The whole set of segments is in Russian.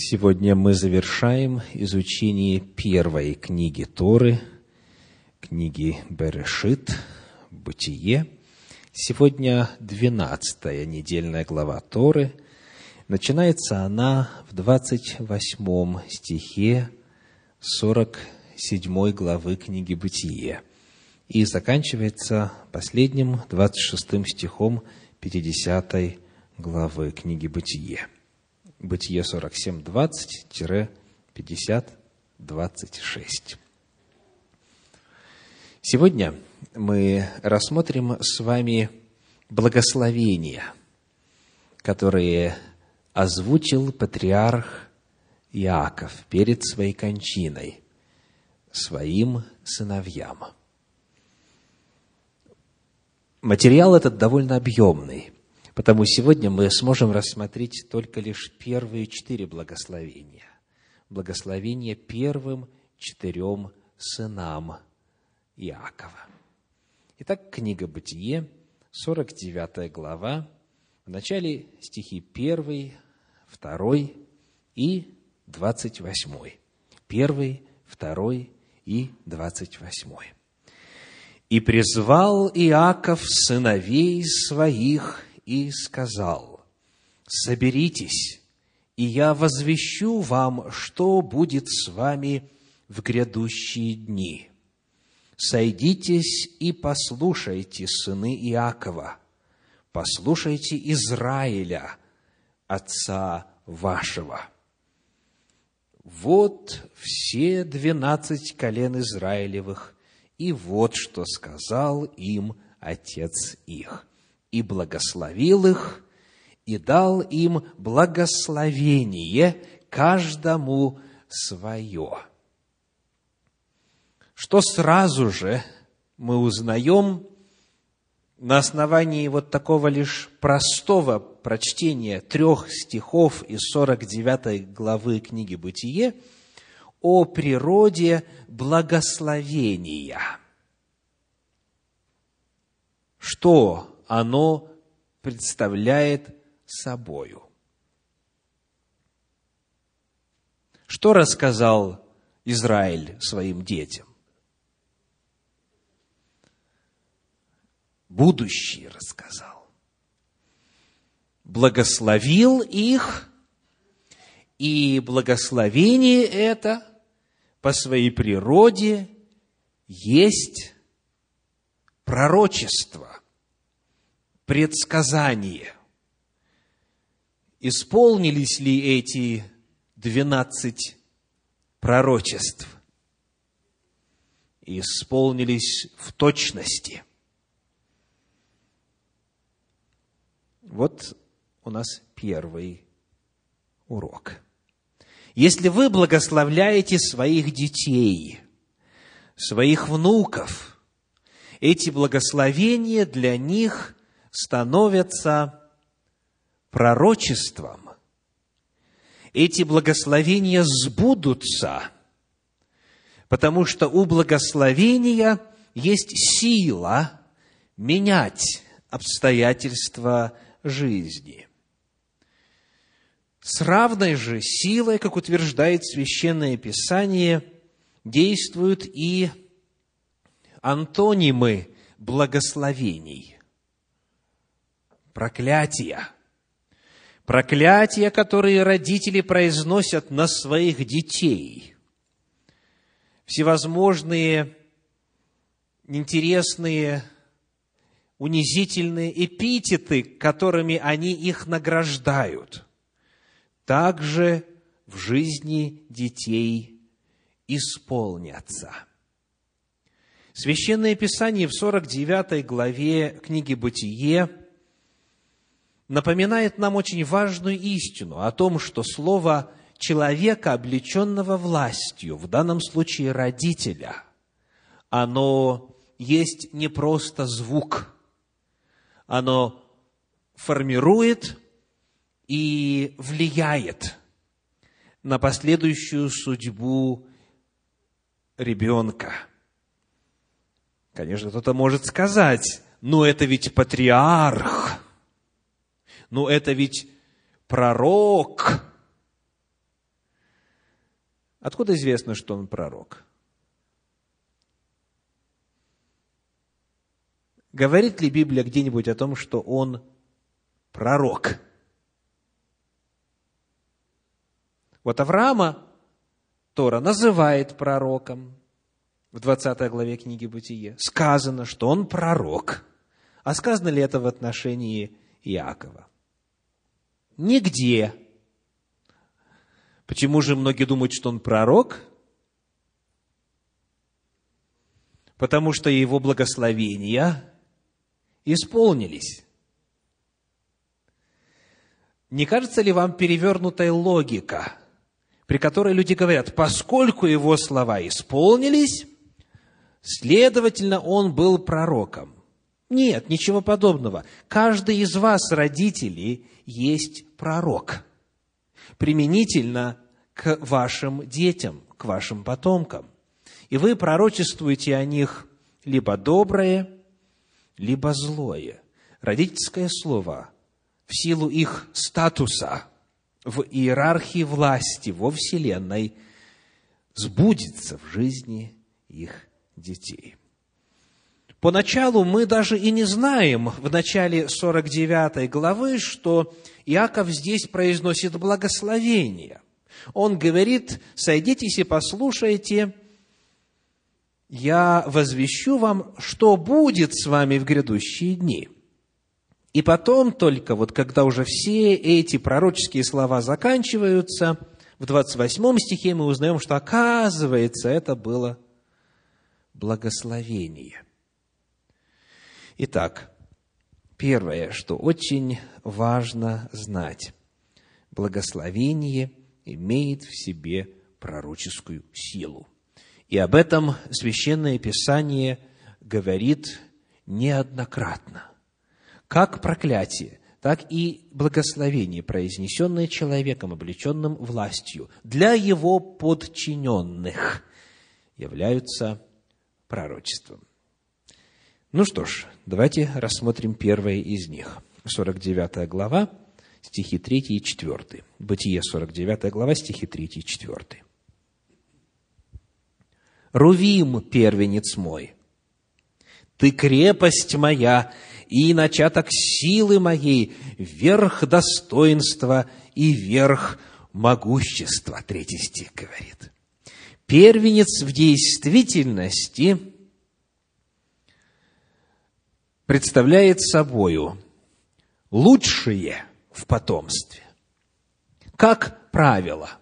Сегодня мы завершаем изучение первой книги Торы, книги Берешит, Бытие. Сегодня двенадцатая недельная глава Торы. Начинается она в двадцать восьмом стихе сорок седьмой главы книги Бытие и заканчивается последним двадцать шестым стихом пятидесятой главы книги Бытие. Бытие 47, 20-50, 26. Сегодня мы рассмотрим с вами благословения, которые озвучил патриарх Иаков перед своей кончиной своим сыновьям. Материал этот довольно объемный – Потому сегодня мы сможем рассмотреть только лишь первые четыре благословения. Благословение первым четырем сынам Иакова. Итак, книга Бытие, 49 глава, в начале стихи 1, 2 и 28. 1, 2 и 28. «И призвал Иаков сыновей своих и сказал, «Соберитесь, и я возвещу вам, что будет с вами в грядущие дни. Сойдитесь и послушайте, сыны Иакова, послушайте Израиля, отца вашего. Вот все двенадцать колен Израилевых, и вот что сказал им отец их и благословил их, и дал им благословение каждому свое. Что сразу же мы узнаем на основании вот такого лишь простого прочтения трех стихов из 49 главы книги «Бытие» о природе благословения. Что оно представляет собою. Что рассказал Израиль своим детям? Будущее рассказал. Благословил их, и благословение это по своей природе есть пророчество предсказание. Исполнились ли эти двенадцать пророчеств? Исполнились в точности. Вот у нас первый урок. Если вы благословляете своих детей, своих внуков, эти благословения для них становятся пророчеством. Эти благословения сбудутся, потому что у благословения есть сила менять обстоятельства жизни. С равной же силой, как утверждает Священное Писание, действуют и антонимы благословений проклятия. Проклятия, которые родители произносят на своих детей. Всевозможные интересные, унизительные эпитеты, которыми они их награждают, также в жизни детей исполнятся. Священное Писание в 49 главе книги «Бытие» напоминает нам очень важную истину о том, что слово человека, облеченного властью, в данном случае родителя, оно есть не просто звук, оно формирует и влияет на последующую судьбу ребенка. Конечно, кто-то может сказать, ну это ведь патриарх – ну это ведь пророк. Откуда известно, что он пророк? Говорит ли Библия где-нибудь о том, что он пророк? Вот Авраама Тора называет пророком в 20 главе книги Бытие. Сказано, что он пророк. А сказано ли это в отношении Иакова? Нигде. Почему же многие думают, что он пророк? Потому что его благословения исполнились. Не кажется ли вам перевернутая логика, при которой люди говорят, поскольку его слова исполнились, следовательно, он был пророком? Нет, ничего подобного. Каждый из вас, родителей, есть пророк. Применительно к вашим детям, к вашим потомкам. И вы пророчествуете о них либо доброе, либо злое. Родительское слово в силу их статуса в иерархии власти во Вселенной сбудется в жизни их детей. Поначалу мы даже и не знаем в начале 49 главы, что Иаков здесь произносит благословение. Он говорит, сойдитесь и послушайте, я возвещу вам, что будет с вами в грядущие дни. И потом только, вот когда уже все эти пророческие слова заканчиваются, в 28 стихе мы узнаем, что оказывается это было благословение. Итак, первое, что очень важно знать, благословение имеет в себе пророческую силу. И об этом Священное Писание говорит неоднократно. Как проклятие, так и благословение, произнесенное человеком, облеченным властью, для его подчиненных, являются пророчеством. Ну что ж, давайте рассмотрим первое из них. 49 глава, стихи 3 и 4. Бытие, 49 глава, стихи 3 и 4. Рувим, первенец мой, ты крепость моя и начаток силы моей, верх достоинства и верх могущества. Третий стих говорит. Первенец в действительности представляет собою лучшее в потомстве. Как правило,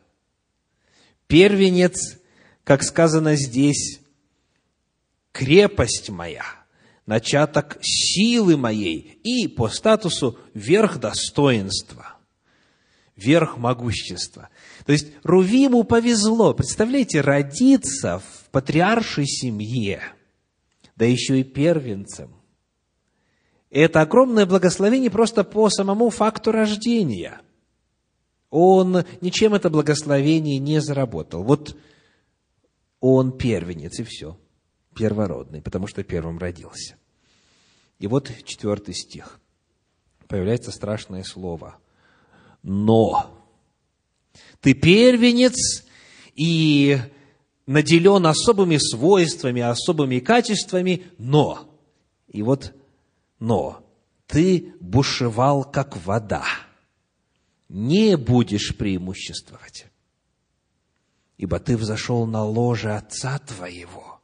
первенец как сказано здесь, крепость моя, начаток силы моей и по статусу верх достоинства, верх могущества. То есть Рувиму повезло, представляете, родиться в патриаршей семье, да еще и первенцем. Это огромное благословение просто по самому факту рождения. Он ничем это благословение не заработал. Вот он первенец, и все. Первородный, потому что первым родился. И вот четвертый стих. Появляется страшное слово. Но. Ты первенец и наделен особыми свойствами, особыми качествами, но. И вот но. Ты бушевал, как вода. Не будешь преимуществовать ибо ты взошел на ложе отца твоего.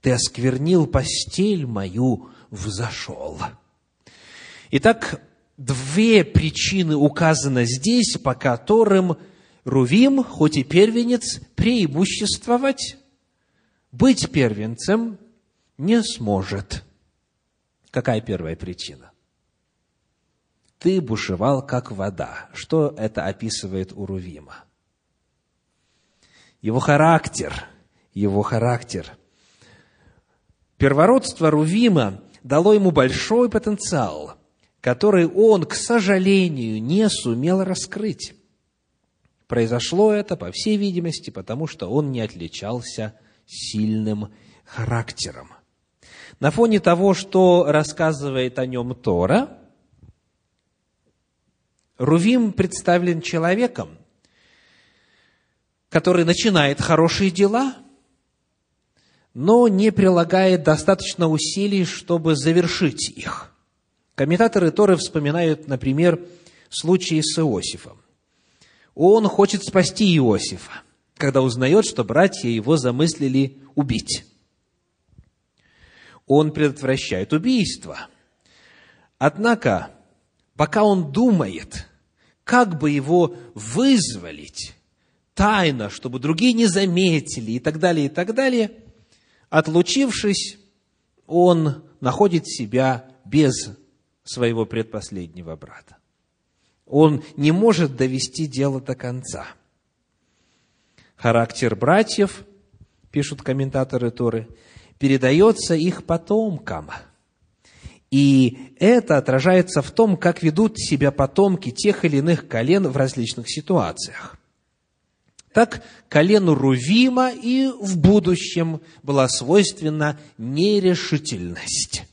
Ты осквернил постель мою, взошел. Итак, две причины указаны здесь, по которым Рувим, хоть и первенец, преимуществовать, быть первенцем не сможет. Какая первая причина? Ты бушевал, как вода. Что это описывает у Рувима? его характер, его характер. Первородство Рувима дало ему большой потенциал, который он, к сожалению, не сумел раскрыть. Произошло это, по всей видимости, потому что он не отличался сильным характером. На фоне того, что рассказывает о нем Тора, – Рувим представлен человеком, который начинает хорошие дела, но не прилагает достаточно усилий, чтобы завершить их. Комментаторы Торы вспоминают, например, случай с Иосифом. Он хочет спасти Иосифа, когда узнает, что братья его замыслили убить. Он предотвращает убийство. Однако, пока он думает, как бы его вызволить тайно, чтобы другие не заметили и так далее, и так далее, отлучившись, он находит себя без своего предпоследнего брата. Он не может довести дело до конца. Характер братьев, пишут комментаторы Торы, передается их потомкам. И это отражается в том, как ведут себя потомки тех или иных колен в различных ситуациях. Так, колену Рувима и в будущем была свойственна нерешительность.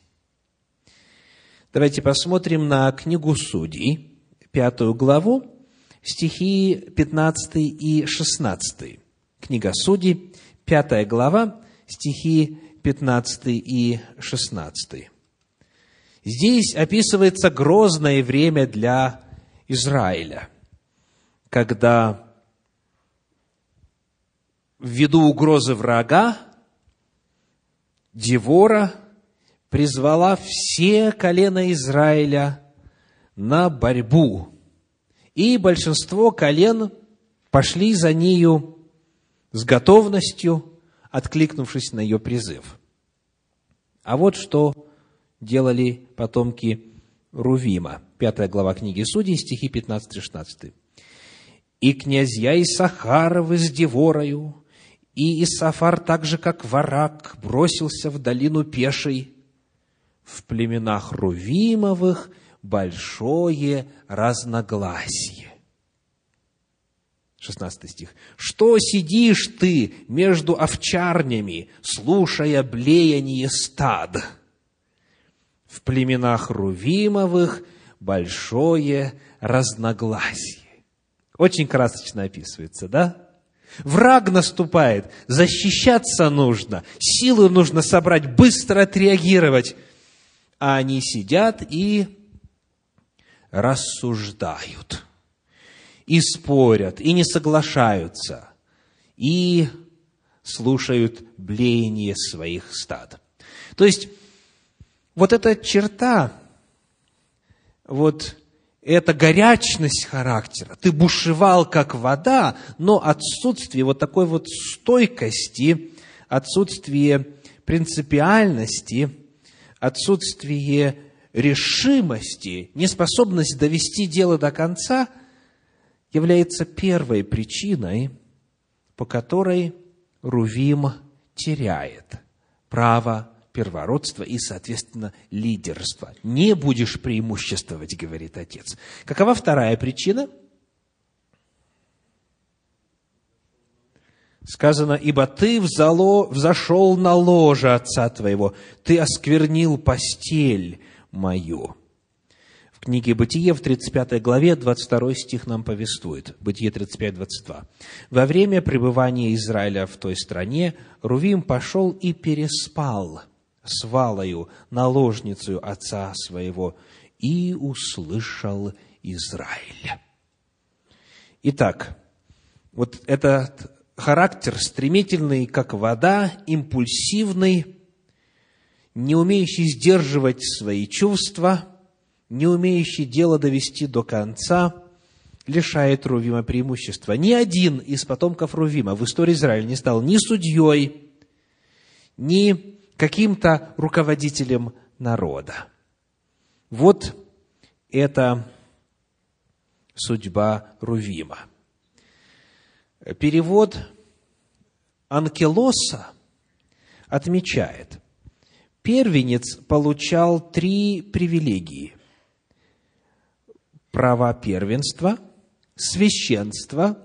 Давайте посмотрим на книгу Судей, пятую главу, стихи 15 и 16. Книга Судей, пятая глава, стихи 15 и 16. Здесь описывается грозное время для Израиля, когда ввиду угрозы врага Девора призвала все колена Израиля на борьбу. И большинство колен пошли за нею с готовностью, откликнувшись на ее призыв. А вот что делали потомки Рувима. Пятая глава книги Судей, стихи 15-16. «И князья Исахаровы с Деворою, и Исафар, так же, как варак, бросился в долину пешей. В племенах Рувимовых большое разногласие. 16 стих. «Что сидишь ты между овчарнями, слушая блеяние стад?» В племенах Рувимовых большое разногласие. Очень красочно описывается, да? Враг наступает, защищаться нужно, силы нужно собрать, быстро отреагировать. А они сидят и рассуждают, и спорят, и не соглашаются, и слушают блеяние своих стад. То есть, вот эта черта, вот это горячность характера. Ты бушевал, как вода, но отсутствие вот такой вот стойкости, отсутствие принципиальности, отсутствие решимости, неспособность довести дело до конца является первой причиной, по которой Рувим теряет право первородство и, соответственно, лидерство. Не будешь преимуществовать, говорит отец. Какова вторая причина? Сказано, ибо ты взало, взошел на ложе отца твоего, ты осквернил постель мою. Книге «Бытие» в 35 главе 22 стих нам повествует. Бытие 35, 22. «Во время пребывания Израиля в той стране Рувим пошел и переспал с Валою, наложницей отца своего, и услышал Израиль. Итак, вот этот характер стремительный, как вода, импульсивный, не умеющий сдерживать свои чувства, не умеющий дело довести до конца, лишает Рувима преимущества. Ни один из потомков Рувима в истории Израиля не стал ни судьей, ни каким-то руководителем народа. Вот это судьба Рувима. Перевод Анкелоса отмечает, первенец получал три привилегии. Права первенства, священство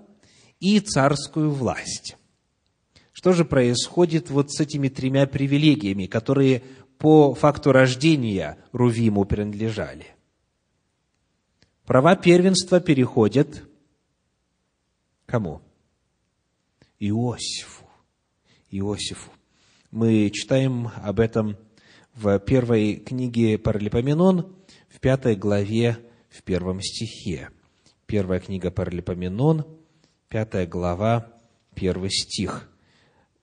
и царскую власть. Что же происходит вот с этими тремя привилегиями, которые по факту рождения Рувиму принадлежали? Права первенства переходят кому? Иосифу. Иосифу. Мы читаем об этом в первой книге Паралипоменон, в пятой главе, в первом стихе. Первая книга Паралипоменон, пятая глава, первый стих.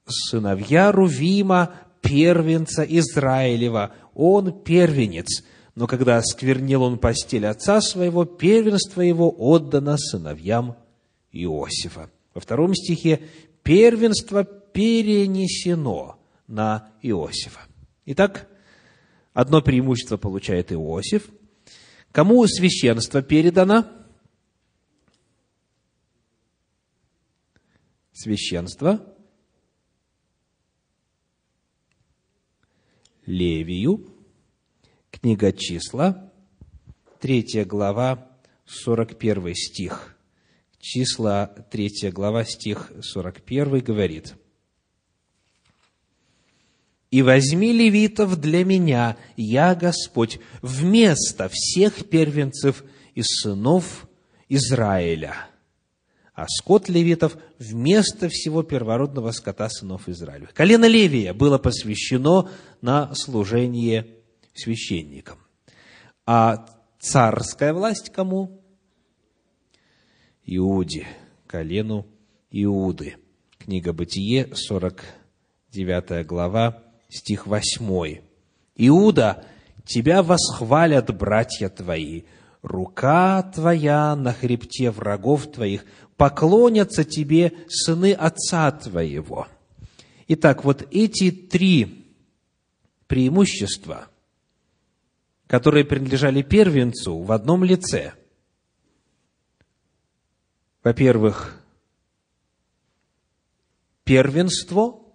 «Сыновья Рувима, первенца Израилева, он первенец, но когда осквернил он постель отца своего, первенство его отдано сыновьям Иосифа». Во втором стихе первенство перенесено на Иосифа. Итак, одно преимущество получает Иосиф. Кому священство передано? Священство Левию, книга числа, третья глава, 41 стих. Числа, третья глава, стих 41 говорит – и возьми левитов для меня, я Господь, вместо всех первенцев из сынов Израиля, а скот левитов вместо всего первородного скота сынов Израиля. Колено Левия было посвящено на служение священникам. А царская власть кому? Иуде, колену Иуды. Книга Бытие, 49 глава, стих 8. «Иуда, тебя восхвалят братья твои, рука твоя на хребте врагов твоих, поклонятся тебе сыны отца твоего». Итак, вот эти три преимущества, которые принадлежали первенцу в одном лице. Во-первых, первенство –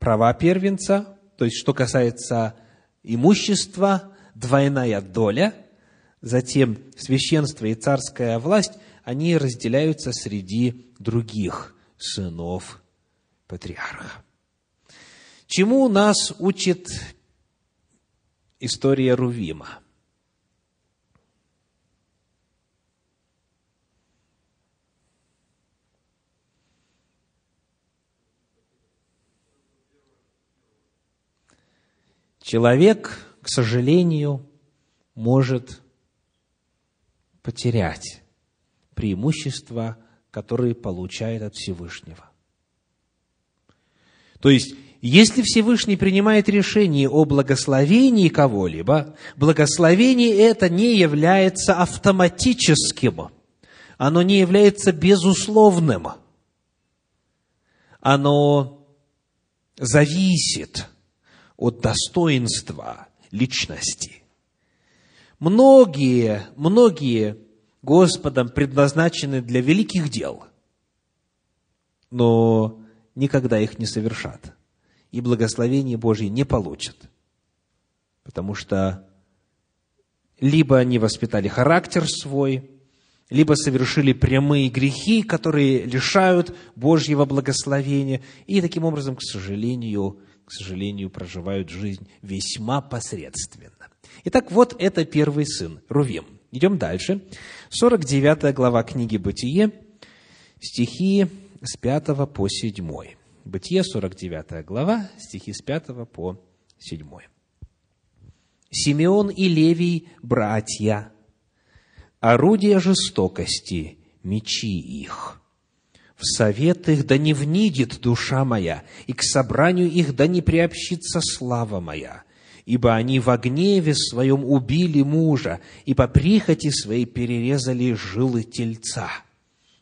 права первенца, то есть что касается имущества, двойная доля, затем священство и царская власть, они разделяются среди других сынов патриарха. Чему нас учит история Рувима? Человек, к сожалению, может потерять преимущества, которые получает от Всевышнего. То есть, если Всевышний принимает решение о благословении кого-либо, благословение это не является автоматическим, оно не является безусловным, оно зависит от достоинства личности. Многие, многие Господом предназначены для великих дел, но никогда их не совершат. И благословение Божье не получат. Потому что либо они воспитали характер свой, либо совершили прямые грехи, которые лишают Божьего благословения, и таким образом, к сожалению, к сожалению, проживают жизнь весьма посредственно. Итак, вот это первый сын, Рувим. Идем дальше. 49 глава книги «Бытие», стихи с 5 по 7. Бытие, 49 глава, стихи с 5 по 7. Симеон и Левий – братья, орудия жестокости, мечи их – в совет их да не внидит душа моя, и к собранию их да не приобщится слава моя. Ибо они во гневе своем убили мужа, и по прихоти своей перерезали жилы тельца.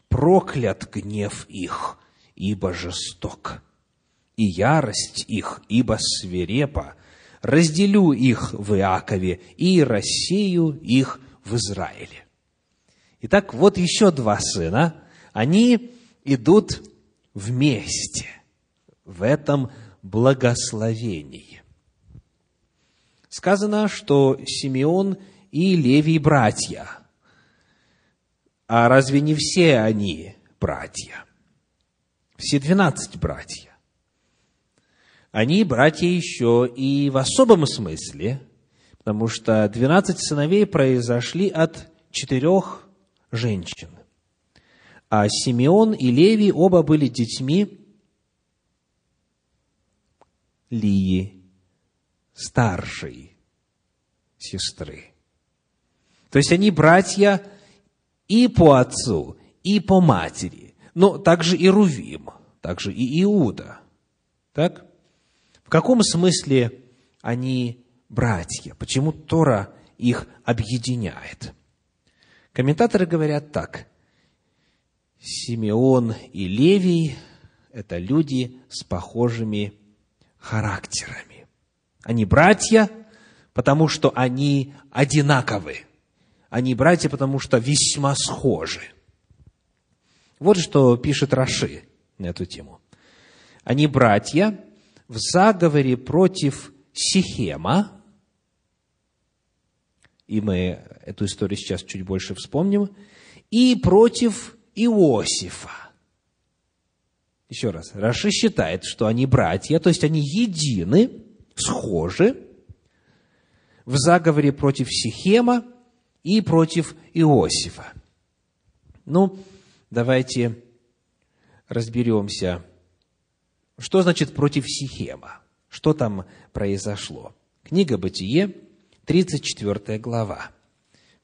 Проклят гнев их, ибо жесток, и ярость их, ибо свирепа. Разделю их в Иакове и рассею их в Израиле. Итак, вот еще два сына. Они идут вместе в этом благословении. Сказано, что Симеон и Левий братья. А разве не все они братья? Все двенадцать братья. Они братья еще и в особом смысле, потому что двенадцать сыновей произошли от четырех женщин. А Симеон и Левий оба были детьми Лии, старшей сестры. То есть они братья и по отцу, и по матери, но также и Рувим, также и Иуда. Так? В каком смысле они братья? Почему Тора их объединяет? Комментаторы говорят так. Симеон и Левий – это люди с похожими характерами. Они братья, потому что они одинаковы. Они братья, потому что весьма схожи. Вот что пишет Раши на эту тему. Они братья в заговоре против Сихема, и мы эту историю сейчас чуть больше вспомним, и против Иосифа. Еще раз, Раши считает, что они братья, то есть они едины, схожи в заговоре против Сихема и против Иосифа. Ну, давайте разберемся, что значит против Сихема, что там произошло. Книга «Бытие», 34 глава.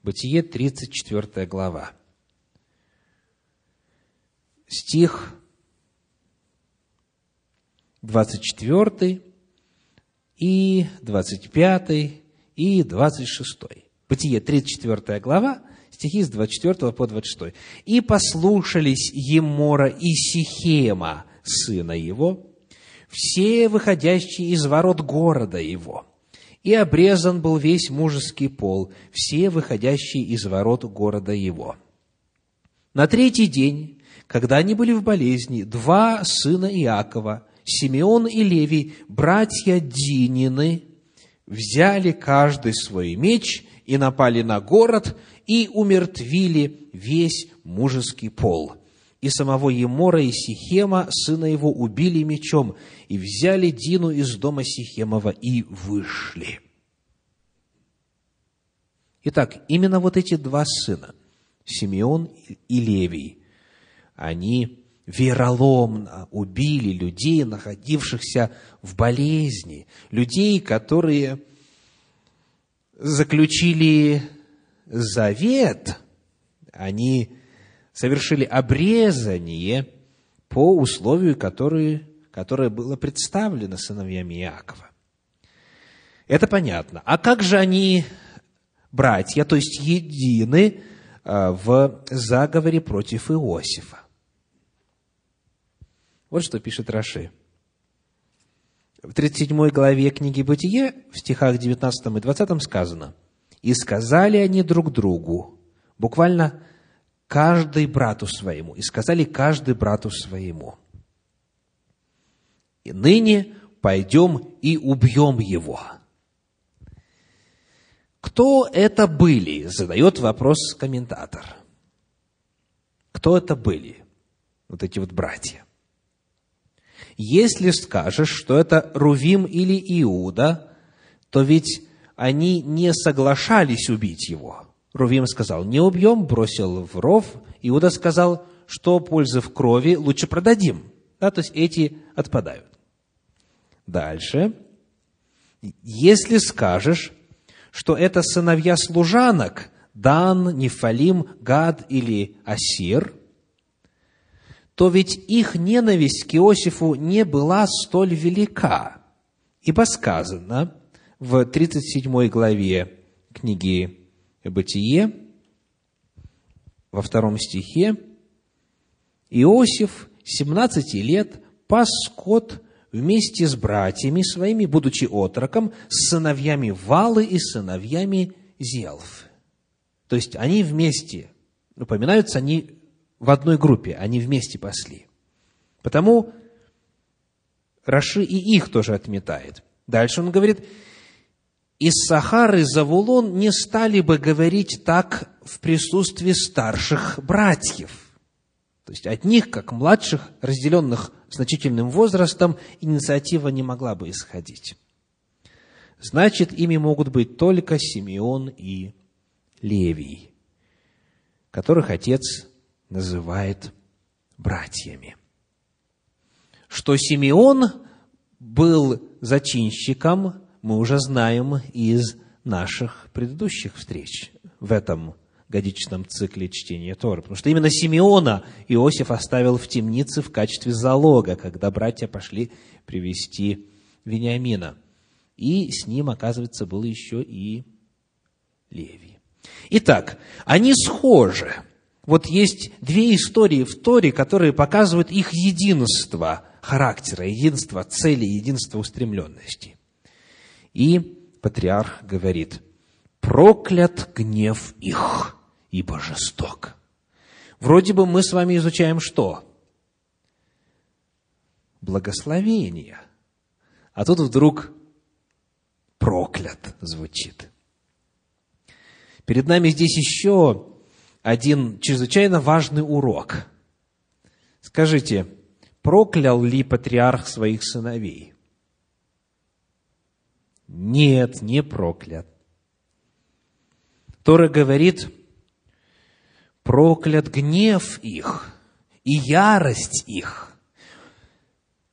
Бытие, 34 глава. Стих 24 и 25 и 26. Бытие, 34 глава, стихи с 24 по 26. «И послушались Емора и Сихема, сына его, все выходящие из ворот города его, и обрезан был весь мужеский пол, все выходящие из ворот города его. На третий день, когда они были в болезни, два сына Иакова, Симеон и Левий, братья Динины, взяли каждый свой меч и напали на город и умертвили весь мужеский пол. И самого Емора и Сихема, сына его, убили мечом, и взяли Дину из дома Сихемова и вышли. Итак, именно вот эти два сына, Симеон и Левий, они вероломно убили людей, находившихся в болезни, людей, которые заключили завет, они совершили обрезание по условию, которое, которое было представлено сыновьями Иакова. Это понятно. А как же они, братья, то есть едины а, в заговоре против Иосифа? Вот что пишет Раши. В 37 главе книги «Бытие» в стихах 19 и 20 сказано, «И сказали они друг другу», буквально каждый брату своему, «и сказали каждый брату своему, и ныне пойдем и убьем его». Кто это были? Задает вопрос комментатор. Кто это были? Вот эти вот братья. Если скажешь, что это Рувим или Иуда, то ведь они не соглашались убить его. Рувим сказал, не убьем, бросил в ров. Иуда сказал, что пользы в крови лучше продадим. Да, то есть эти отпадают. Дальше. Если скажешь, что это сыновья служанок, Дан, Нефалим, Гад или Асир – то ведь их ненависть к Иосифу не была столь велика. Ибо сказано в 37 главе книги «Бытие», во втором стихе, Иосиф 17 лет пас скот вместе с братьями своими, будучи отроком, с сыновьями Валы и сыновьями Зелф. То есть они вместе, упоминаются они в одной группе, они вместе пасли. Потому Раши и их тоже отметает. Дальше он говорит, из Сахары Завулон не стали бы говорить так в присутствии старших братьев. То есть от них, как младших, разделенных значительным возрастом, инициатива не могла бы исходить. Значит, ими могут быть только Симеон и Левий, которых отец называет братьями. Что Симеон был зачинщиком, мы уже знаем из наших предыдущих встреч в этом годичном цикле чтения Торы. Потому что именно Симеона Иосиф оставил в темнице в качестве залога, когда братья пошли привести Вениамина. И с ним, оказывается, был еще и Левий. Итак, они схожи. Вот есть две истории в Торе, которые показывают их единство характера, единство цели, единство устремленности. И патриарх говорит, проклят гнев их, ибо жесток. Вроде бы мы с вами изучаем что? Благословение. А тут вдруг проклят звучит. Перед нами здесь еще один чрезвычайно важный урок. Скажите, проклял ли патриарх своих сыновей? Нет, не проклят. Тора говорит, проклят гнев их и ярость их.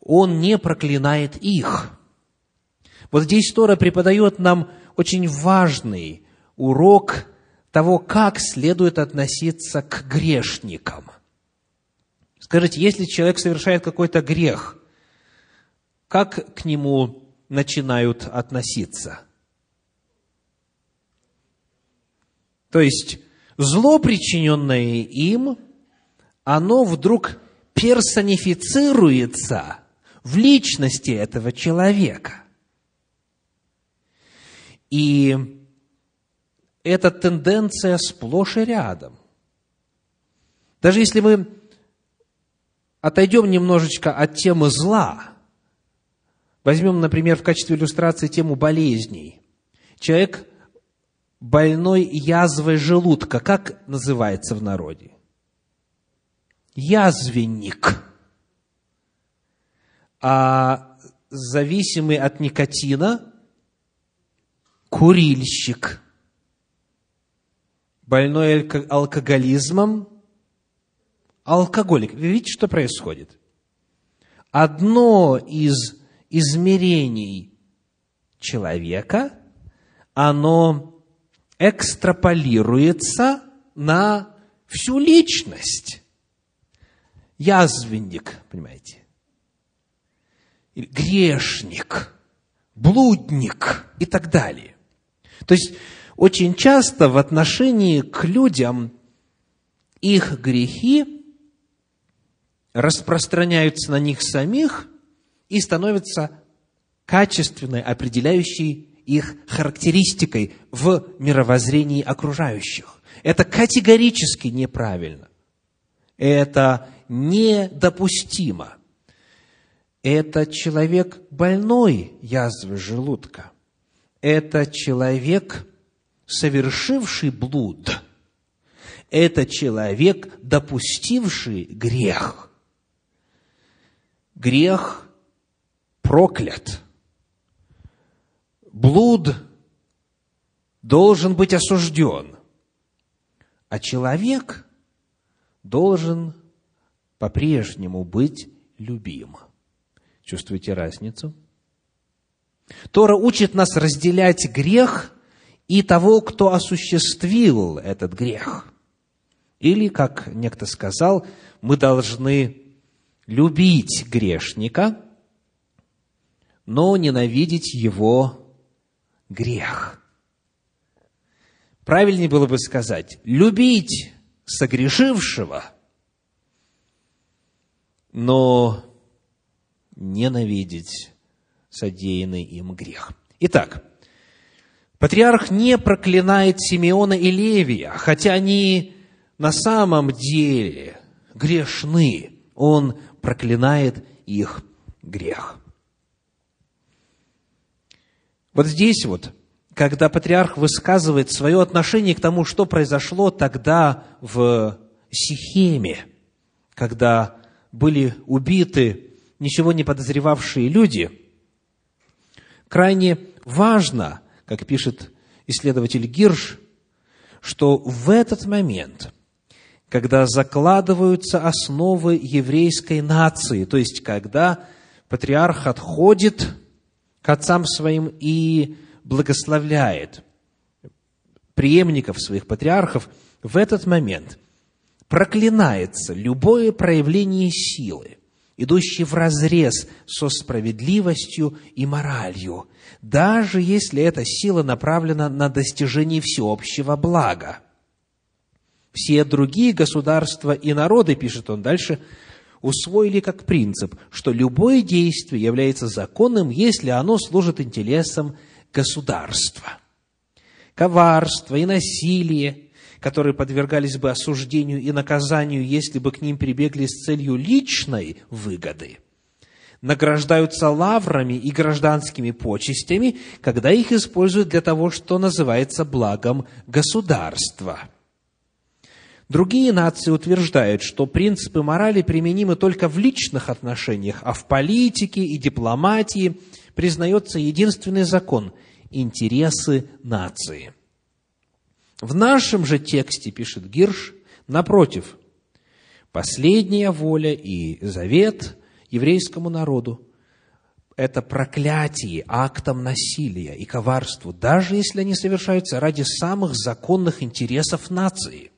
Он не проклинает их. Вот здесь Тора преподает нам очень важный урок того, как следует относиться к грешникам. Скажите, если человек совершает какой-то грех, как к нему начинают относиться? То есть, зло, причиненное им, оно вдруг персонифицируется в личности этого человека. И эта тенденция сплошь и рядом. Даже если мы отойдем немножечко от темы зла, возьмем, например, в качестве иллюстрации тему болезней. Человек больной язвой желудка, как называется в народе? Язвенник. А зависимый от никотина – курильщик – больной алкоголизмом, алкоголик. Видите, что происходит? Одно из измерений человека, оно экстраполируется на всю личность. Язвенник, понимаете? Грешник, блудник и так далее. То есть очень часто в отношении к людям их грехи распространяются на них самих и становятся качественной, определяющей их характеристикой в мировоззрении окружающих. Это категорически неправильно. Это недопустимо. Это человек больной язвы желудка. Это человек совершивший блуд, это человек, допустивший грех. Грех проклят. Блуд должен быть осужден, а человек должен по-прежнему быть любим. Чувствуете разницу? Тора учит нас разделять грех и того, кто осуществил этот грех. Или, как некто сказал, мы должны любить грешника, но ненавидеть его грех. Правильнее было бы сказать, любить согрешившего, но ненавидеть содеянный им грех. Итак, Патриарх не проклинает Симеона и Левия, хотя они на самом деле грешны. Он проклинает их грех. Вот здесь вот, когда патриарх высказывает свое отношение к тому, что произошло тогда в Сихеме, когда были убиты ничего не подозревавшие люди, крайне важно – как пишет исследователь Гирш, что в этот момент, когда закладываются основы еврейской нации, то есть когда патриарх отходит к отцам своим и благословляет преемников своих патриархов, в этот момент проклинается любое проявление силы, идущее вразрез со справедливостью и моралью, даже если эта сила направлена на достижение всеобщего блага. Все другие государства и народы, пишет он дальше, усвоили как принцип, что любое действие является законным, если оно служит интересам государства. Коварство и насилие, которые подвергались бы осуждению и наказанию, если бы к ним прибегли с целью личной выгоды, награждаются лаврами и гражданскими почестями, когда их используют для того, что называется благом государства – Другие нации утверждают, что принципы морали применимы только в личных отношениях, а в политике и дипломатии признается единственный закон – интересы нации. В нашем же тексте, пишет Гирш, напротив, последняя воля и завет еврейскому народу – это проклятие актом насилия и коварству, даже если они совершаются ради самых законных интересов нации.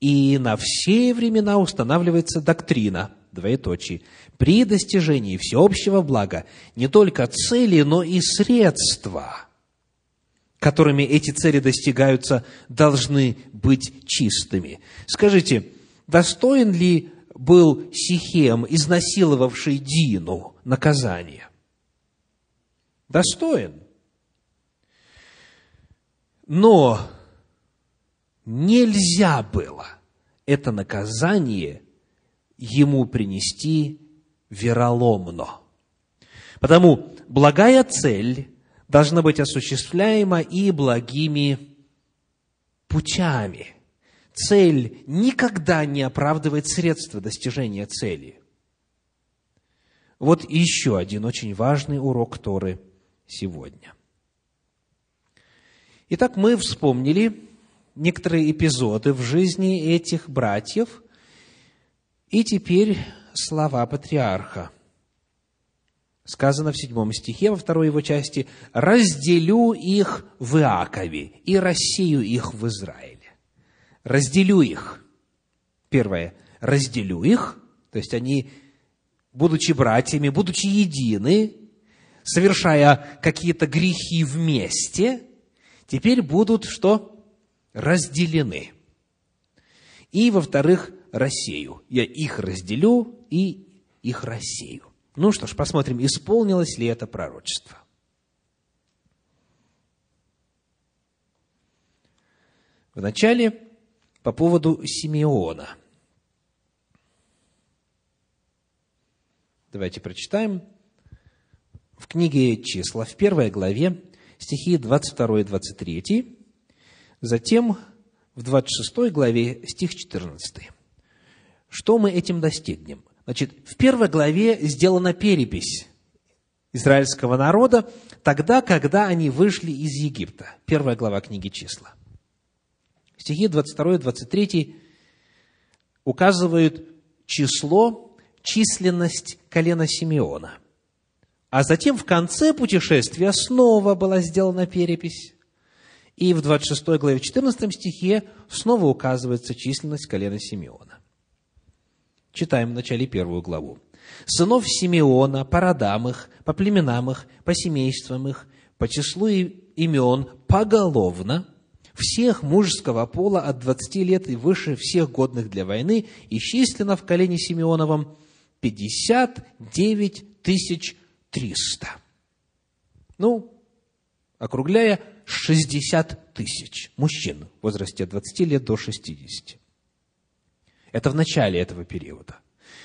И на все времена устанавливается доктрина, двоеточие, при достижении всеобщего блага не только цели, но и средства, которыми эти цели достигаются, должны быть чистыми. Скажите, достоин ли был Сихем, изнасиловавший Дину, наказания? Достоин. Но нельзя было это наказание ему принести вероломно. Потому благая цель должна быть осуществляема и благими путями. Цель никогда не оправдывает средства достижения цели. Вот еще один очень важный урок Торы сегодня. Итак, мы вспомнили некоторые эпизоды в жизни этих братьев. И теперь слова патриарха. Сказано в седьмом стихе, во второй его части, «Разделю их в Иакове и рассею их в Израиле». Разделю их. Первое. Разделю их, то есть они, будучи братьями, будучи едины, совершая какие-то грехи вместе, теперь будут что? разделены. И, во-вторых, рассею. Я их разделю и их рассею. Ну что ж, посмотрим, исполнилось ли это пророчество. Вначале по поводу Симеона. Давайте прочитаем. В книге «Числа» в первой главе стихи 22 и 23 Затем в 26 главе стих 14. Что мы этим достигнем? Значит, в первой главе сделана перепись израильского народа тогда, когда они вышли из Египта. Первая глава книги «Числа». Стихи 22 и 23 указывают число, численность колена Симеона. А затем в конце путешествия снова была сделана перепись и в 26 главе 14 стихе снова указывается численность колена Симеона. Читаем в начале первую главу. «Сынов Симеона по родам их, по племенам их, по семействам их, по числу имен поголовно, всех мужеского пола от 20 лет и выше всех годных для войны, и численно в колене Симеоновом 59 тысяч 300. Ну, округляя, 60 тысяч мужчин в возрасте от 20 лет до 60. Это в начале этого периода.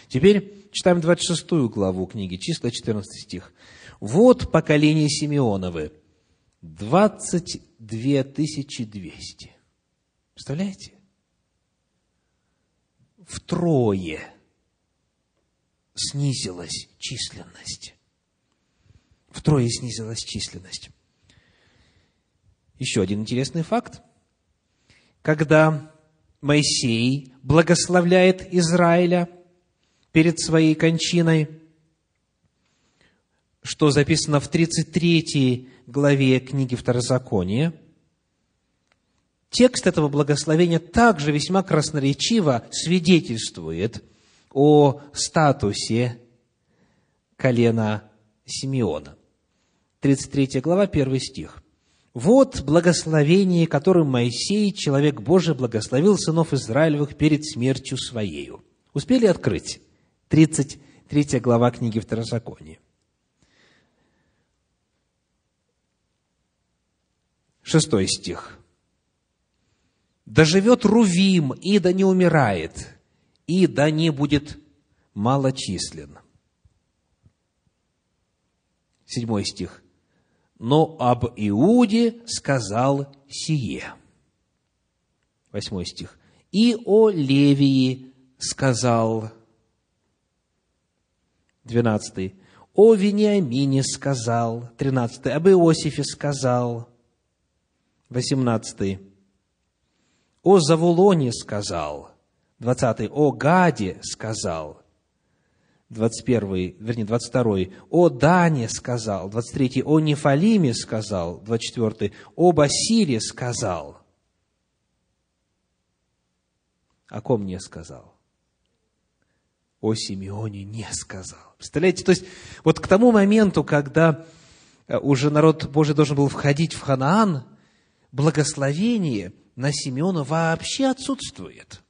Теперь читаем 26 главу книги числа, 14 стих. «Вот поколение Симеоновы, 22 200». Представляете? Втрое снизилась численность. Втрое снизилась численность. Еще один интересный факт. Когда Моисей благословляет Израиля перед своей кончиной, что записано в 33 главе книги Второзакония. Текст этого благословения также весьма красноречиво свидетельствует о статусе колена Симеона. 33 глава, 1 стих. «Вот благословение, которым Моисей, человек Божий, благословил сынов Израилевых перед смертью своею». Успели открыть? 33 глава книги Второзакония. Шестой стих. «Да живет Рувим, и да не умирает, и да не будет малочислен». Седьмой стих. «Но об Иуде сказал сие». Восьмой стих. «И о Левии сказал». Двенадцатый. «О Вениамине сказал». Тринадцатый. «Об Иосифе сказал». 18. О Завулоне сказал. 20. О Гаде сказал. 21, вернее, 22. О Дане сказал. 23. О Нефалиме сказал. 24. О Басире сказал. О ком не сказал? О Симеоне не сказал. Представляете, то есть вот к тому моменту, когда уже народ Божий должен был входить в Ханаан, благословение на Симеона вообще отсутствует.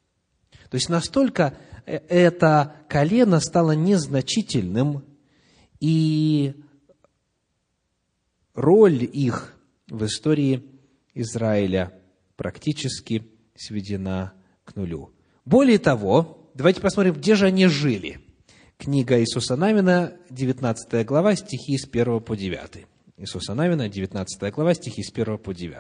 То есть настолько э, это колено стало незначительным, и роль их в истории Израиля практически сведена к нулю. Более того, давайте посмотрим, где же они жили. Книга Иисуса Навина, 19 глава, стихи с 1 по 9. Иисуса Навина, 19 глава, стихи с 1 по 9.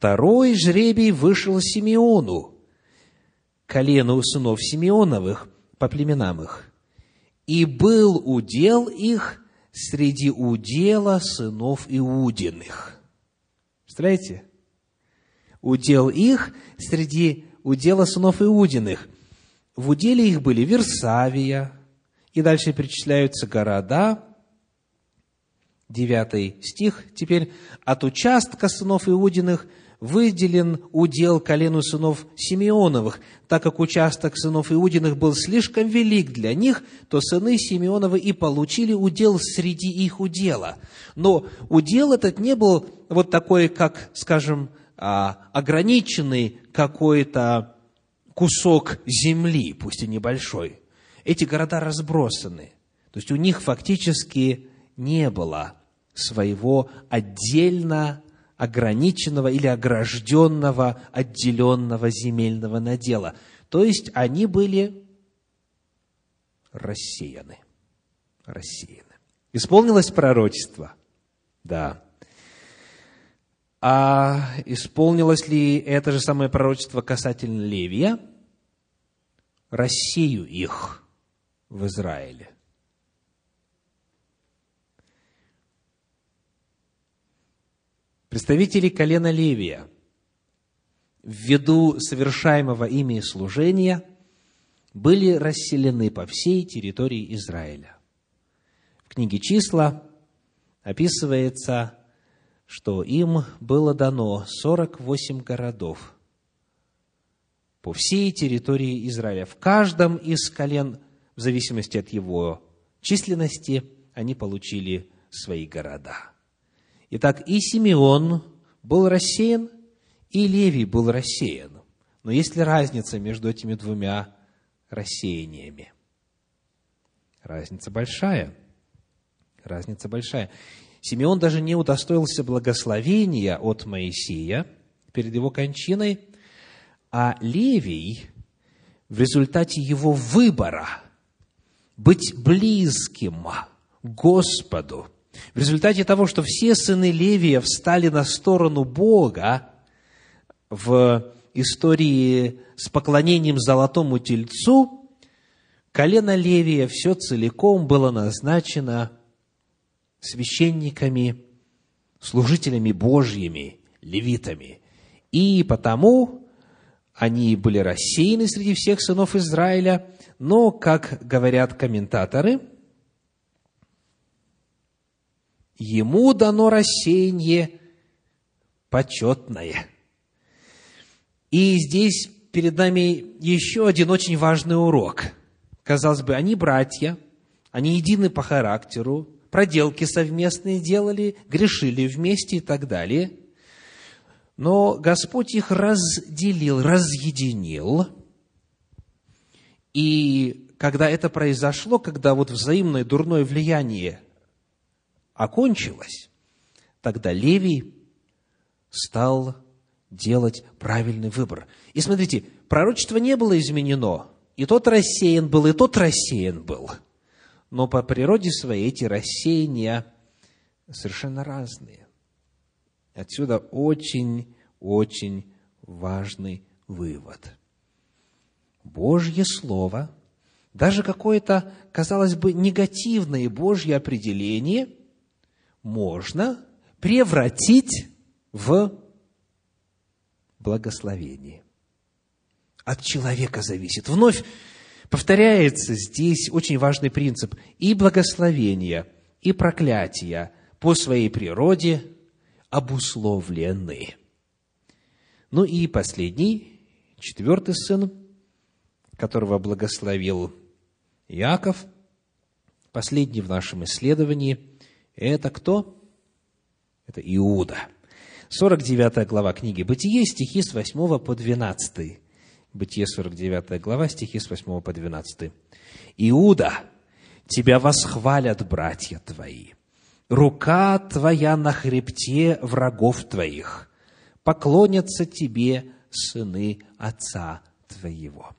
Второй жребий вышел Симеону, колену сынов Симеоновых, по племенам их. И был удел их среди удела сынов Иудиных. Представляете? Удел их среди удела сынов Иудиных. В уделе их были Версавия, и дальше перечисляются города, девятый стих. Теперь от участка сынов Иудиных – выделен удел колену сынов Симеоновых, так как участок сынов Иудиных был слишком велик для них, то сыны Симеоновы и получили удел среди их удела. Но удел этот не был вот такой, как, скажем, а, ограниченный какой-то кусок земли, пусть и небольшой. Эти города разбросаны. То есть у них фактически не было своего отдельно ограниченного или огражденного, отделенного земельного надела. То есть они были рассеяны. Рассеяны. Исполнилось пророчество? Да. А исполнилось ли это же самое пророчество касательно Левия? Рассею их в Израиле. Представители колена Левия, ввиду совершаемого ими служения, были расселены по всей территории Израиля. В книге «Числа» описывается, что им было дано 48 городов по всей территории Израиля. В каждом из колен, в зависимости от его численности, они получили свои города. Итак, и Симеон был рассеян, и Левий был рассеян. Но есть ли разница между этими двумя рассеяниями? Разница большая. Разница большая. Симеон даже не удостоился благословения от Моисея перед его кончиной, а Левий в результате его выбора быть близким Господу – в результате того, что все сыны Левия встали на сторону Бога в истории с поклонением золотому тельцу, колено Левия все целиком было назначено священниками служителями Божьими, левитами. И потому они были рассеяны среди всех сынов Израиля, но, как говорят комментаторы, ему дано рассеяние почетное. И здесь перед нами еще один очень важный урок. Казалось бы, они братья, они едины по характеру, проделки совместные делали, грешили вместе и так далее. Но Господь их разделил, разъединил. И когда это произошло, когда вот взаимное дурное влияние окончилось, тогда Левий стал делать правильный выбор. И смотрите, пророчество не было изменено. И тот рассеян был, и тот рассеян был. Но по природе своей эти рассеяния совершенно разные. Отсюда очень-очень важный вывод. Божье Слово, даже какое-то, казалось бы, негативное Божье определение можно превратить в благословение. От человека зависит. Вновь повторяется здесь очень важный принцип. И благословения, и проклятия по своей природе обусловлены. Ну и последний, четвертый сын, которого благословил Иаков, последний в нашем исследовании, это кто? Это Иуда. 49 глава книги «Бытие», стихи с 8 по 12. Бытие, 49 глава, стихи с 8 по 12. «Иуда, тебя восхвалят братья твои, рука твоя на хребте врагов твоих, поклонятся тебе сыны отца твоего».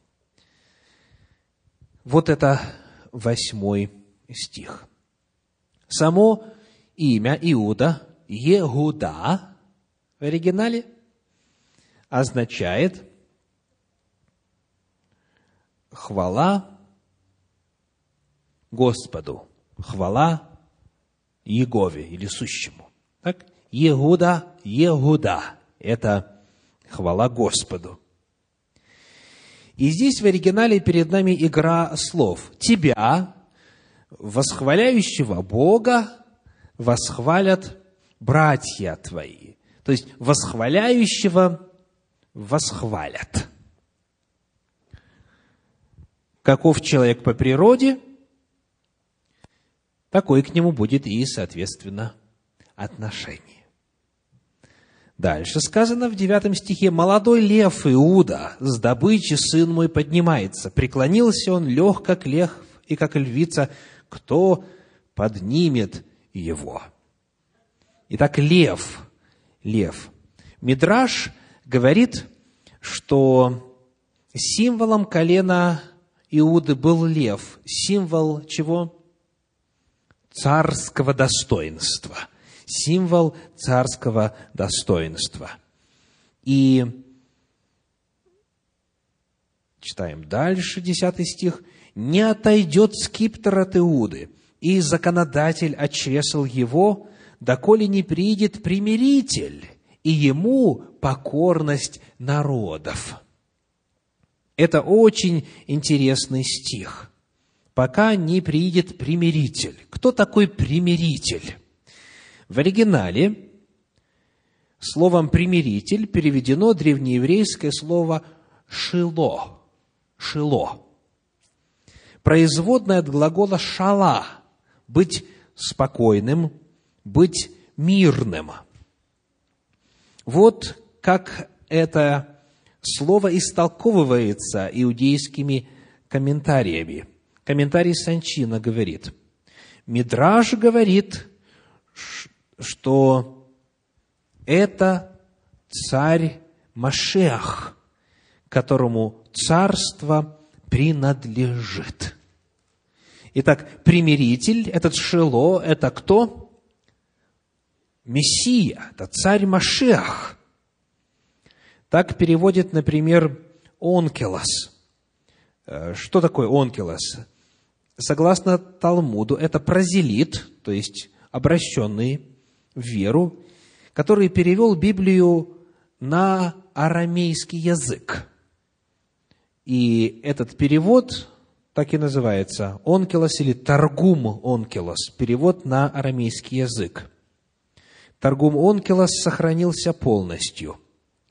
Вот это восьмой стих. Само имя Иуда, Егуда, в оригинале, означает хвала Господу, хвала Егове или сущему. Так? Егуда, Егуда – это хвала Господу. И здесь в оригинале перед нами игра слов. Тебя, восхваляющего Бога, восхвалят братья твои. То есть восхваляющего восхвалят каков человек по природе, такой к нему будет и, соответственно, отношение. Дальше сказано в девятом стихе, «Молодой лев Иуда, с добычи сын мой поднимается. Преклонился он лег, как лев и как львица. Кто поднимет его?» Итак, лев, лев. Мидраш говорит, что символом колена Иуды был лев, символ чего? Царского достоинства. Символ царского достоинства. И читаем дальше, десятый стих. «Не отойдет скиптор от Иуды, и законодатель от его, доколе не приидет примиритель, и ему покорность народов». Это очень интересный стих. Пока не приедет примиритель. Кто такой примиритель? В оригинале словом «примиритель» переведено древнееврейское слово «шило». «Шило». Производное от глагола «шала» – быть спокойным, быть мирным. Вот как это слово истолковывается иудейскими комментариями. Комментарий Санчина говорит, Мидраж говорит, что это царь Машех, которому царство принадлежит. Итак, примиритель, этот Шило, это кто? Мессия, это царь Машех – так переводит, например, онкелос. Э, что такое онкелос? Согласно Талмуду, это прозелит, то есть обращенный в веру, который перевел Библию на арамейский язык. И этот перевод так и называется «онкелос» или «торгум онкелос», перевод на арамейский язык. Торгум онкелос сохранился полностью,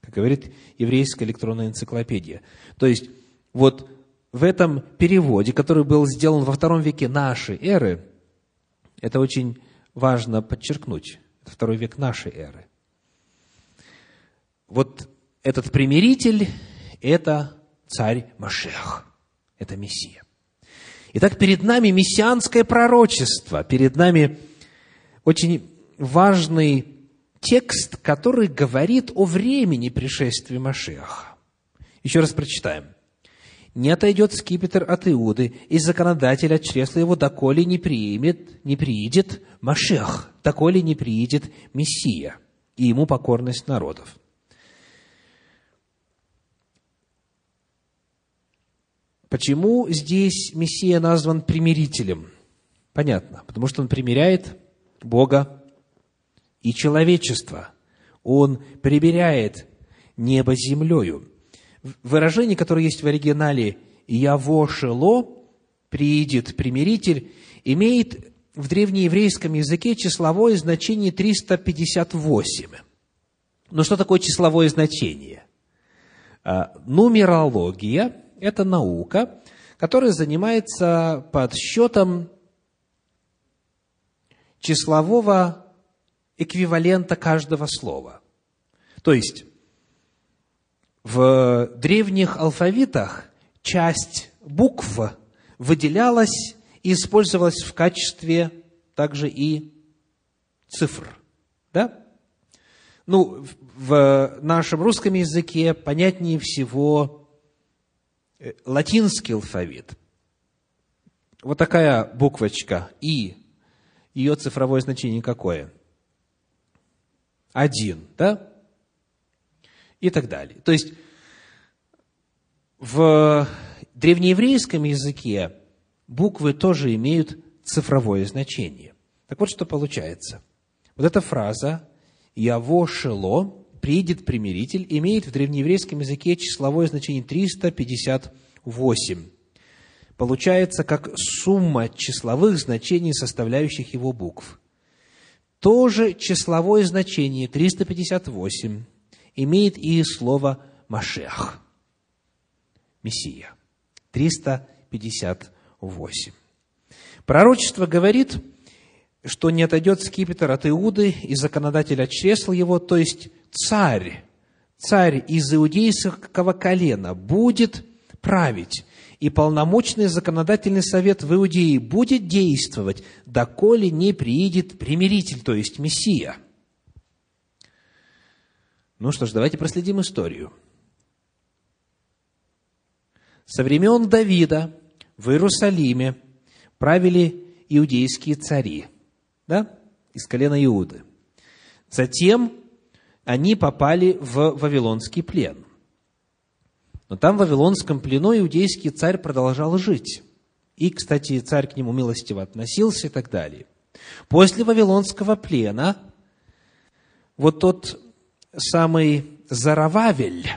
как говорит еврейская электронная энциклопедия. То есть, вот в этом переводе, который был сделан во втором веке нашей эры, это очень важно подчеркнуть, это второй век нашей эры. Вот этот примиритель – это царь Машех, это Мессия. Итак, перед нами мессианское пророчество, перед нами очень важный текст, который говорит о времени пришествия Машеха. Еще раз прочитаем. «Не отойдет скипетр от Иуды, и законодатель от чресла его, доколе не примет, не приидет Машех, доколе не приидет Мессия, и ему покорность народов». Почему здесь Мессия назван примирителем? Понятно, потому что он примиряет Бога и человечество. Он примиряет небо с землею. Выражение, которое есть в оригинале «яво шело», «приидет примиритель», имеет в древнееврейском языке числовое значение 358. Но что такое числовое значение? А, нумерология – это наука, которая занимается подсчетом числового эквивалента каждого слова. То есть, в древних алфавитах часть букв выделялась и использовалась в качестве также и цифр. Да? Ну, в нашем русском языке понятнее всего латинский алфавит. Вот такая буквочка «И». Ее цифровое значение какое? Один, да? И так далее. То есть, в древнееврейском языке буквы тоже имеют цифровое значение. Так вот, что получается. Вот эта фраза «Яво шело» приидет примиритель, имеет в древнееврейском языке числовое значение 358. Получается, как сумма числовых значений, составляющих его букв. Тоже числовое значение 358 имеет и слово «машех» – «мессия». 358. Пророчество говорит, что не отойдет скипетр от Иуды и законодатель от чресла его, то есть царь, царь из иудейского колена будет править, и полномочный законодательный совет в Иудее будет действовать, доколе не приидет примиритель, то есть Мессия. Ну что ж, давайте проследим историю. Со времен Давида в Иерусалиме правили иудейские цари, да, из колена Иуды. Затем они попали в Вавилонский плен. Но там в Вавилонском плену иудейский царь продолжал жить. И, кстати, царь к нему милостиво относился и так далее. После Вавилонского плена вот тот самый Зарававель,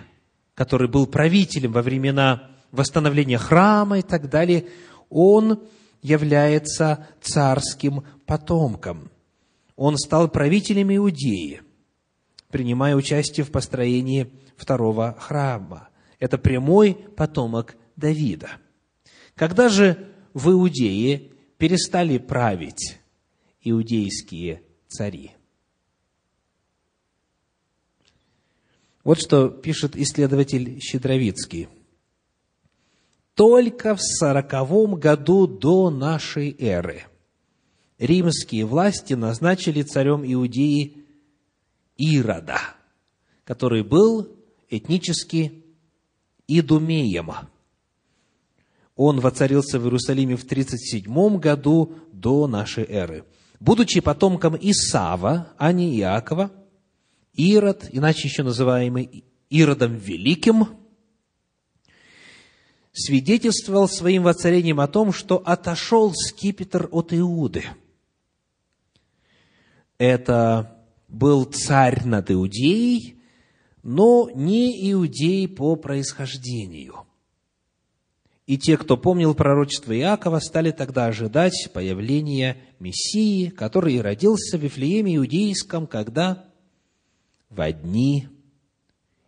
который был правителем во времена восстановления храма и так далее, он является царским потомком. Он стал правителем Иудеи – принимая участие в построении второго храма. Это прямой потомок Давида. Когда же в Иудее перестали править иудейские цари? Вот что пишет исследователь Щедровицкий. Только в сороковом году до нашей эры римские власти назначили царем Иудеи Ирода, который был этнически идумеем. Он воцарился в Иерусалиме в 37 году до нашей эры. Будучи потомком Исава, а не Иакова, Ирод, иначе еще называемый Иродом Великим, свидетельствовал своим воцарением о том, что отошел скипетр от Иуды. Это был царь над Иудеей, но не иудей по происхождению. И те, кто помнил пророчество Иакова, стали тогда ожидать появления Мессии, который родился в Вифлееме Иудейском, когда? В дни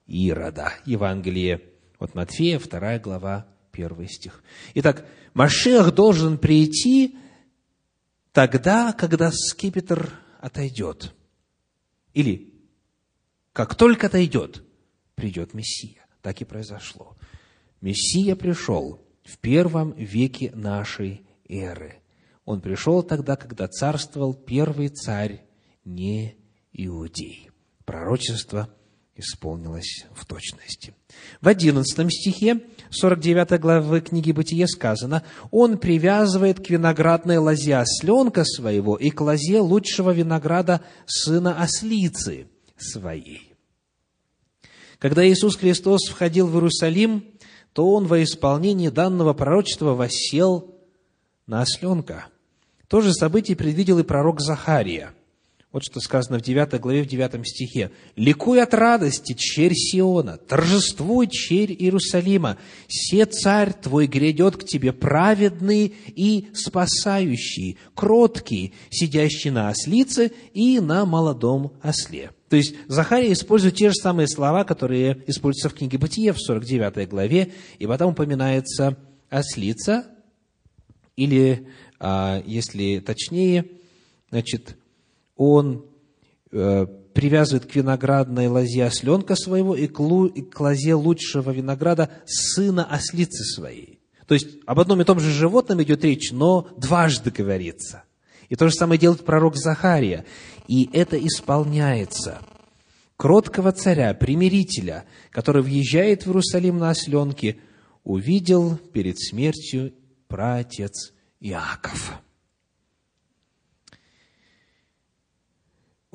Ирода. Евангелие от Матфея, 2 глава, 1 стих. Итак, Машех должен прийти тогда, когда скипетр отойдет. Или, как только отойдет, придет Мессия. Так и произошло. Мессия пришел в первом веке нашей эры. Он пришел тогда, когда царствовал первый царь не Иудей. Пророчество исполнилось в точности. В одиннадцатом стихе 49 главы книги Бытия сказано, «Он привязывает к виноградной лозе осленка своего и к лозе лучшего винограда сына ослицы своей». Когда Иисус Христос входил в Иерусалим, то Он во исполнении данного пророчества воссел на осленка. То же событие предвидел и пророк Захария – вот что сказано в 9 главе, в 9 стихе. «Ликуй от радости, черь Сиона, торжествуй, черь Иерусалима, се царь твой грядет к тебе, праведный и спасающий, кроткий, сидящий на ослице и на молодом осле». То есть Захария использует те же самые слова, которые используются в книге Бытия в 49 главе, и потом упоминается ослица, или, а, если точнее, значит, он э, привязывает к виноградной лозе осленка своего и к, лу, и к лозе лучшего винограда сына ослицы своей. То есть об одном и том же животном идет речь, но дважды говорится. И то же самое делает пророк Захария. И это исполняется. Кроткого царя, примирителя, который въезжает в Иерусалим на осленке, увидел перед смертью праотец Иаков.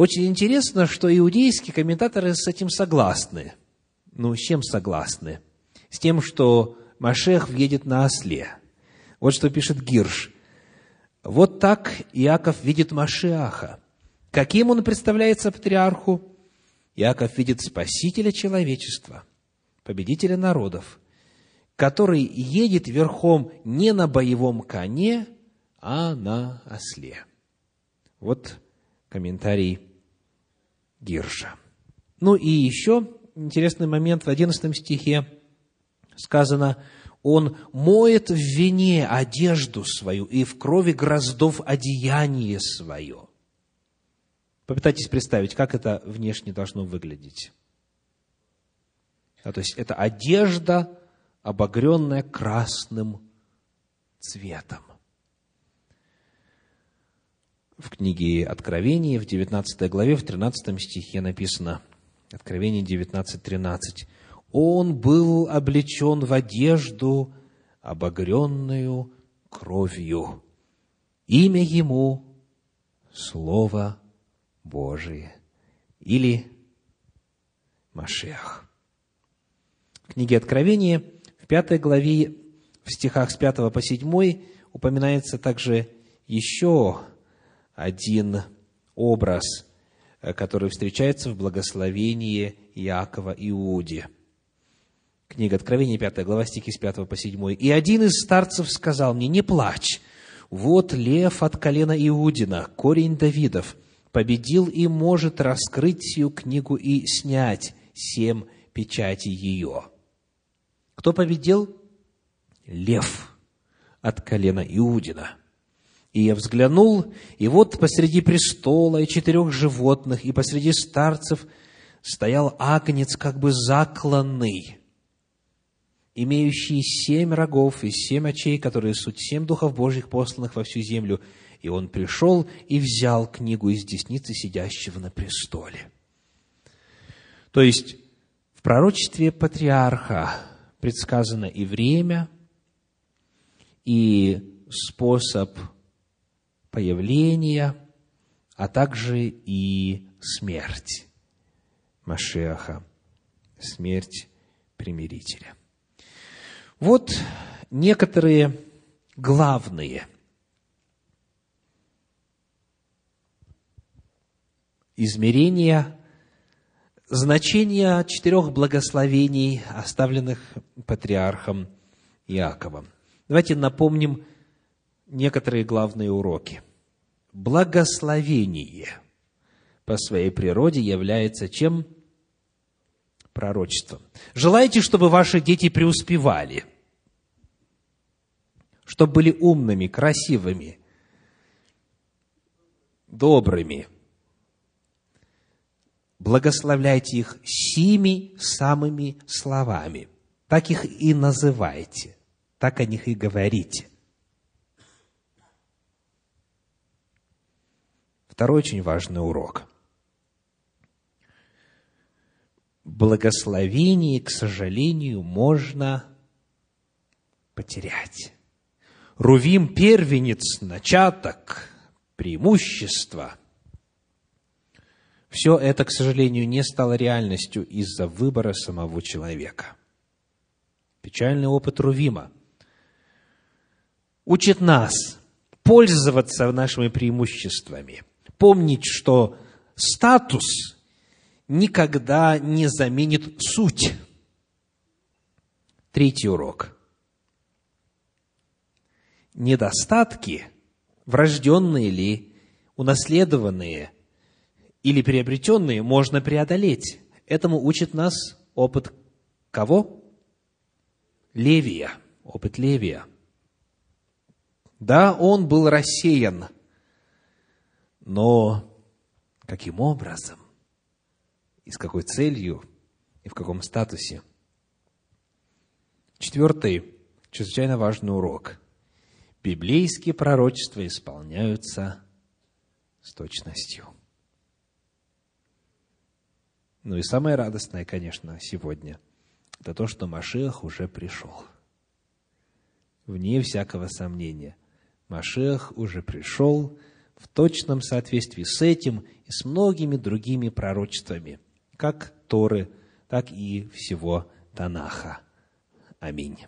Очень интересно, что иудейские комментаторы с этим согласны. Ну, с чем согласны? С тем, что Машех въедет на осле. Вот что пишет Гирш. Вот так Иаков видит Машиаха. Каким он представляется патриарху? Иаков видит Спасителя человечества, победителя народов, который едет верхом не на боевом коне, а на осле. Вот комментарий Гирша. Ну и еще интересный момент в 11 стихе сказано, он моет в вине одежду свою и в крови гроздов одеяние свое. Попытайтесь представить, как это внешне должно выглядеть. А, то есть это одежда, обогренная красным цветом в книге Откровения, в 19 главе, в 13 стихе написано, Откровение 19, 13. «Он был облечен в одежду, обогренную кровью. Имя ему – Слово Божие» или Машех. В книге Откровения, в пятой главе, в стихах с 5 по 7 упоминается также еще один образ, э, который встречается в благословении Иакова Иуде. Книга Откровения, 5 глава, стихи с 5 по 7. «И один из старцев сказал мне, не плачь, вот лев от колена Иудина, корень Давидов, победил и может раскрыть сию книгу и снять семь печати ее». Кто победил? Лев от колена Иудина – и я взглянул, и вот посреди престола и четырех животных, и посреди старцев стоял агнец, как бы закланный, имеющий семь рогов и семь очей, которые суть семь духов Божьих, посланных во всю землю. И он пришел и взял книгу из десницы сидящего на престоле. То есть, в пророчестве патриарха предсказано и время, и способ появления, а также и смерть Машеха, смерть примирителя. Вот некоторые главные измерения значения четырех благословений, оставленных патриархом Иаковом. Давайте напомним некоторые главные уроки. Благословение по своей природе является чем? Пророчеством. Желаете, чтобы ваши дети преуспевали, чтобы были умными, красивыми, добрыми. Благословляйте их сими самыми словами. Так их и называйте, так о них и говорите. Второй очень важный урок. Благословение, к сожалению, можно потерять. Рувим первенец, начаток, преимущества. Все это, к сожалению, не стало реальностью из-за выбора самого человека. Печальный опыт Рувима учит нас пользоваться нашими преимуществами, помнить, что статус никогда не заменит суть. Третий урок. Недостатки – врожденные ли, унаследованные или приобретенные, можно преодолеть. Этому учит нас опыт кого? Левия, опыт Левия. Да, он был рассеян, но каким образом, и с какой целью, и в каком статусе? Четвертый, чрезвычайно важный урок – библейские пророчества исполняются с точностью. Ну и самое радостное, конечно, сегодня, это то, что Машех уже пришел. Вне всякого сомнения. Машех уже пришел в точном соответствии с этим и с многими другими пророчествами, как Торы, так и всего Танаха. Аминь.